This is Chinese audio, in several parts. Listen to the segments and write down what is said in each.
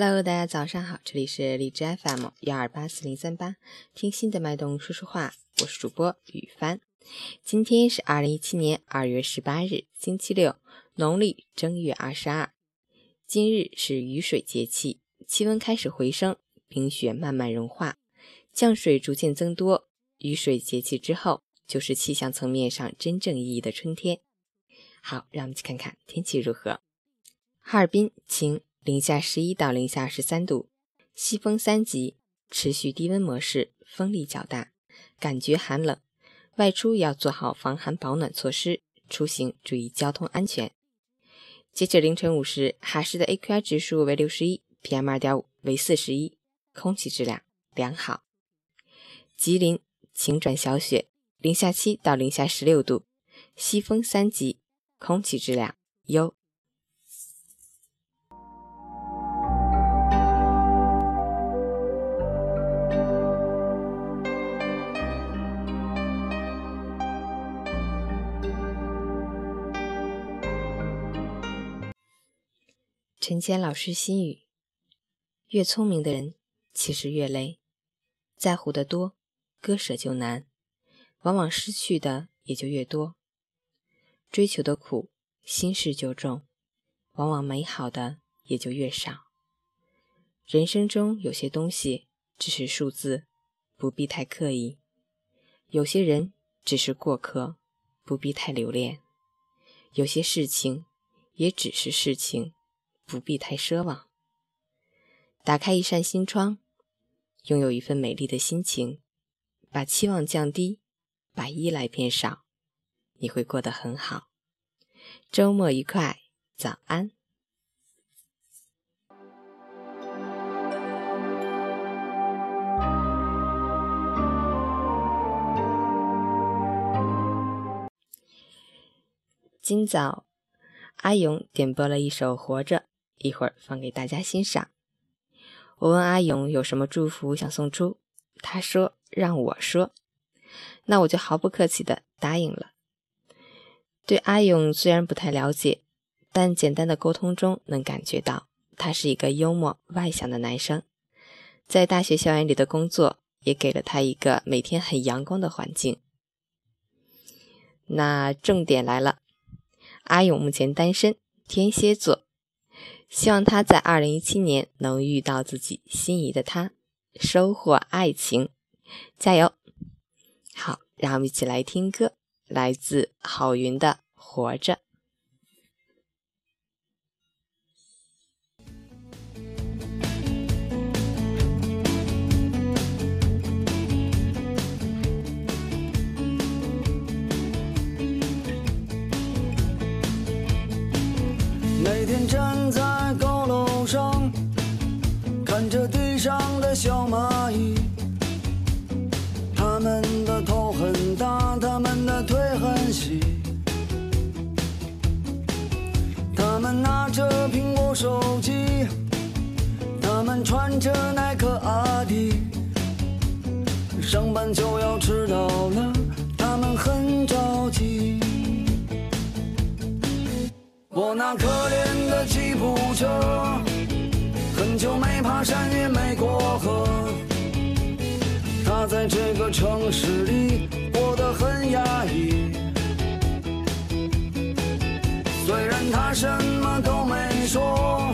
Hello，大家早上好，这里是荔枝 FM 幺二八四零三八，听心的脉动说说话，我是主播雨帆。今天是二零一七年二月十八日，星期六，农历正月二十二。今日是雨水节气，气温开始回升，冰雪慢慢融化，降水逐渐增多。雨水节气之后，就是气象层面上真正意义的春天。好，让我们去看看天气如何。哈尔滨晴。零下十一到零下十三度，西风三级，持续低温模式，风力较大，感觉寒冷。外出要做好防寒保暖措施，出行注意交通安全。截止凌晨五时，哈市的 AQI 指数为六十一，PM 二点五为四十一，空气质量良好。吉林晴转小雪，零下七到零下十六度，西风三级，空气质量优。陈谦老师心语：越聪明的人其实越累，在乎的多，割舍就难，往往失去的也就越多；追求的苦，心事就重，往往美好的也就越少。人生中有些东西只是数字，不必太刻意；有些人只是过客，不必太留恋；有些事情也只是事情。不必太奢望。打开一扇心窗，拥有一份美丽的心情，把期望降低，把依赖变少，你会过得很好。周末愉快，早安。今早，阿勇点播了一首《活着》。一会儿放给大家欣赏。我问阿勇有什么祝福想送出，他说让我说，那我就毫不客气的答应了。对阿勇虽然不太了解，但简单的沟通中能感觉到他是一个幽默外向的男生，在大学校园里的工作也给了他一个每天很阳光的环境。那重点来了，阿勇目前单身，天蝎座。希望他在二零一七年能遇到自己心仪的他，收获爱情，加油！好，让我们一起来听歌，来自郝云的《活着》。每天站在高楼上。看着地上的小蚂蚁，它们的头很大，它们的腿很细，它们拿着苹果手机，它们穿着耐克阿迪，上班就要迟到了，它们很着。我那可怜的吉普车。很久没爬山，也没过河。他在这个城市里过得很压抑。虽然他什么都没说，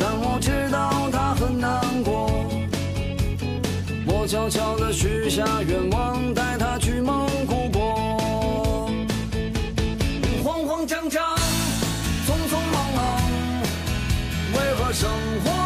但我知道他很难过。我悄悄地许下愿望，带他去蒙古国。慌慌张张。生活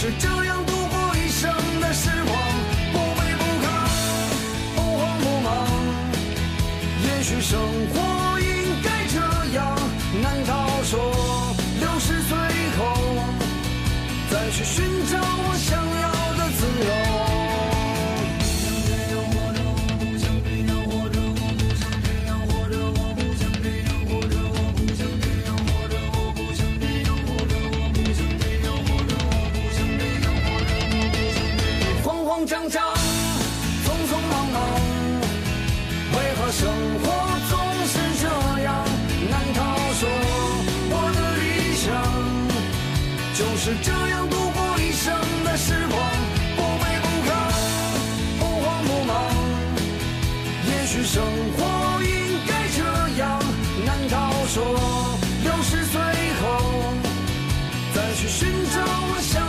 是这样度过一生的时光？不卑不亢，不慌不忙，也许生活应该这样。难道说六十岁后再去寻找慌慌，匆匆忙忙，为何生活总是这样？难道说我的理想就是这样度过一生的时光？不卑不亢，不慌不忙，也许生活应该这样。难道说六十岁后再去寻找我想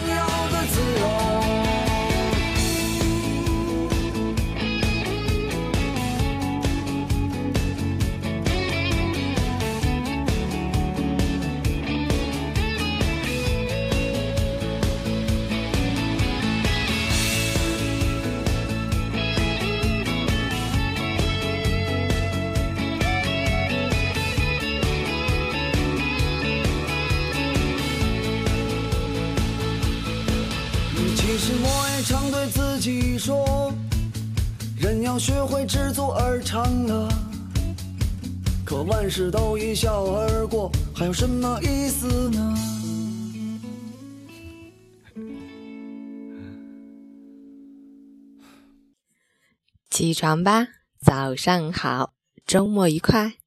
实我也常对自己说，人要学会知足而常乐。可万事都一笑而过，还有什么意思呢？起床吧，早上好，周末愉快。